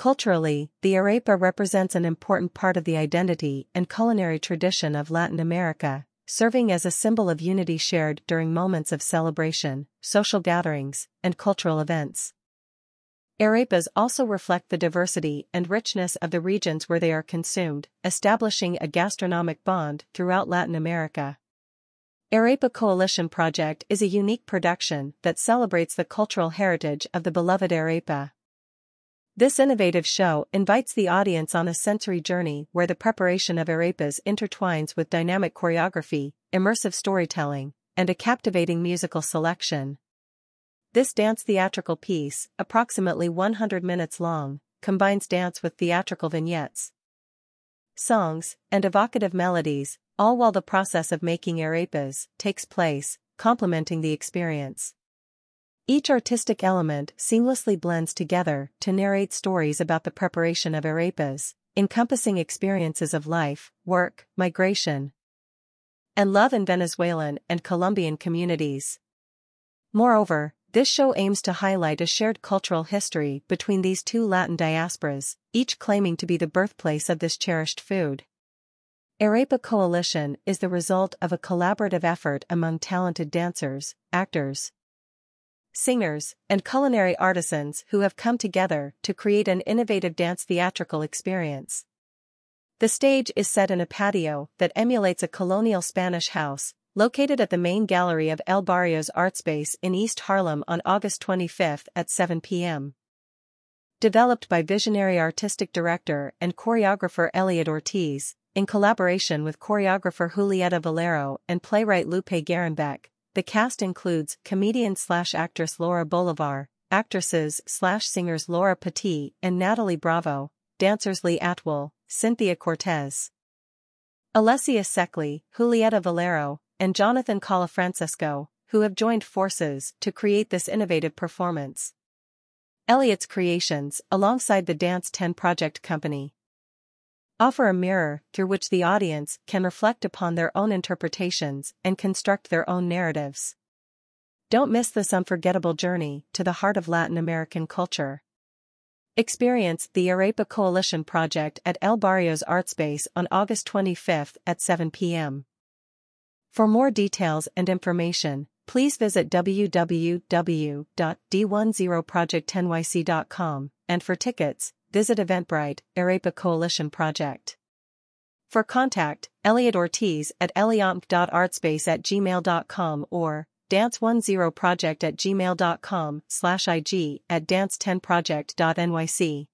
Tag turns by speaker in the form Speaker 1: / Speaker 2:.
Speaker 1: Culturally, the arepa represents an important part of the identity and culinary tradition of Latin America, serving as a symbol of unity shared during moments of celebration, social gatherings, and cultural events. Arepas also reflect the diversity and richness of the regions where they are consumed, establishing a gastronomic bond throughout Latin America. Arepa Coalition Project is a unique production that celebrates the cultural heritage of the beloved arepa. This innovative show invites the audience on a sensory journey where the preparation of arepas intertwines with dynamic choreography, immersive storytelling, and a captivating musical selection. This dance theatrical piece, approximately 100 minutes long, combines dance with theatrical vignettes, songs, and evocative melodies, all while the process of making arepas takes place, complementing the experience. Each artistic element seamlessly blends together to narrate stories about the preparation of arepas, encompassing experiences of life, work, migration, and love in Venezuelan and Colombian communities. Moreover, this show aims to highlight a shared cultural history between these two Latin diasporas, each claiming to be the birthplace of this cherished food. Arepa Coalition is the result of a collaborative effort among talented dancers, actors, singers, and culinary artisans who have come together to create an innovative dance theatrical experience. The stage is set in a patio that emulates a colonial Spanish house, located at the main gallery of El Barrio's art space in East Harlem on August 25 at 7 p.m. Developed by visionary artistic director and choreographer Elliot Ortiz, in collaboration with choreographer Julieta Valero and playwright Lupe Garenbeck, the cast includes comedian slash actress Laura Bolivar, actresses slash singers Laura Petit and Natalie Bravo, dancers Lee Atwell, Cynthia Cortez, Alessia Seckley, Julieta Valero, and Jonathan Colafrancesco, who have joined forces to create this innovative performance. Elliot's Creations, alongside the Dance 10 Project Company, offer a mirror through which the audience can reflect upon their own interpretations and construct their own narratives. Don't miss this unforgettable journey to the heart of Latin American culture. Experience the Arepa Coalition project at El Barrios Art Space on August 25 at 7 p.m. For more details and information, please visit www.d10project10yc.com, and for tickets, visit Eventbrite, Arepa Coalition Project. For contact, Elliot Ortiz at eliamp.artspace at gmail.com or dance10project at gmail.com slash ig at dance10project.nyc.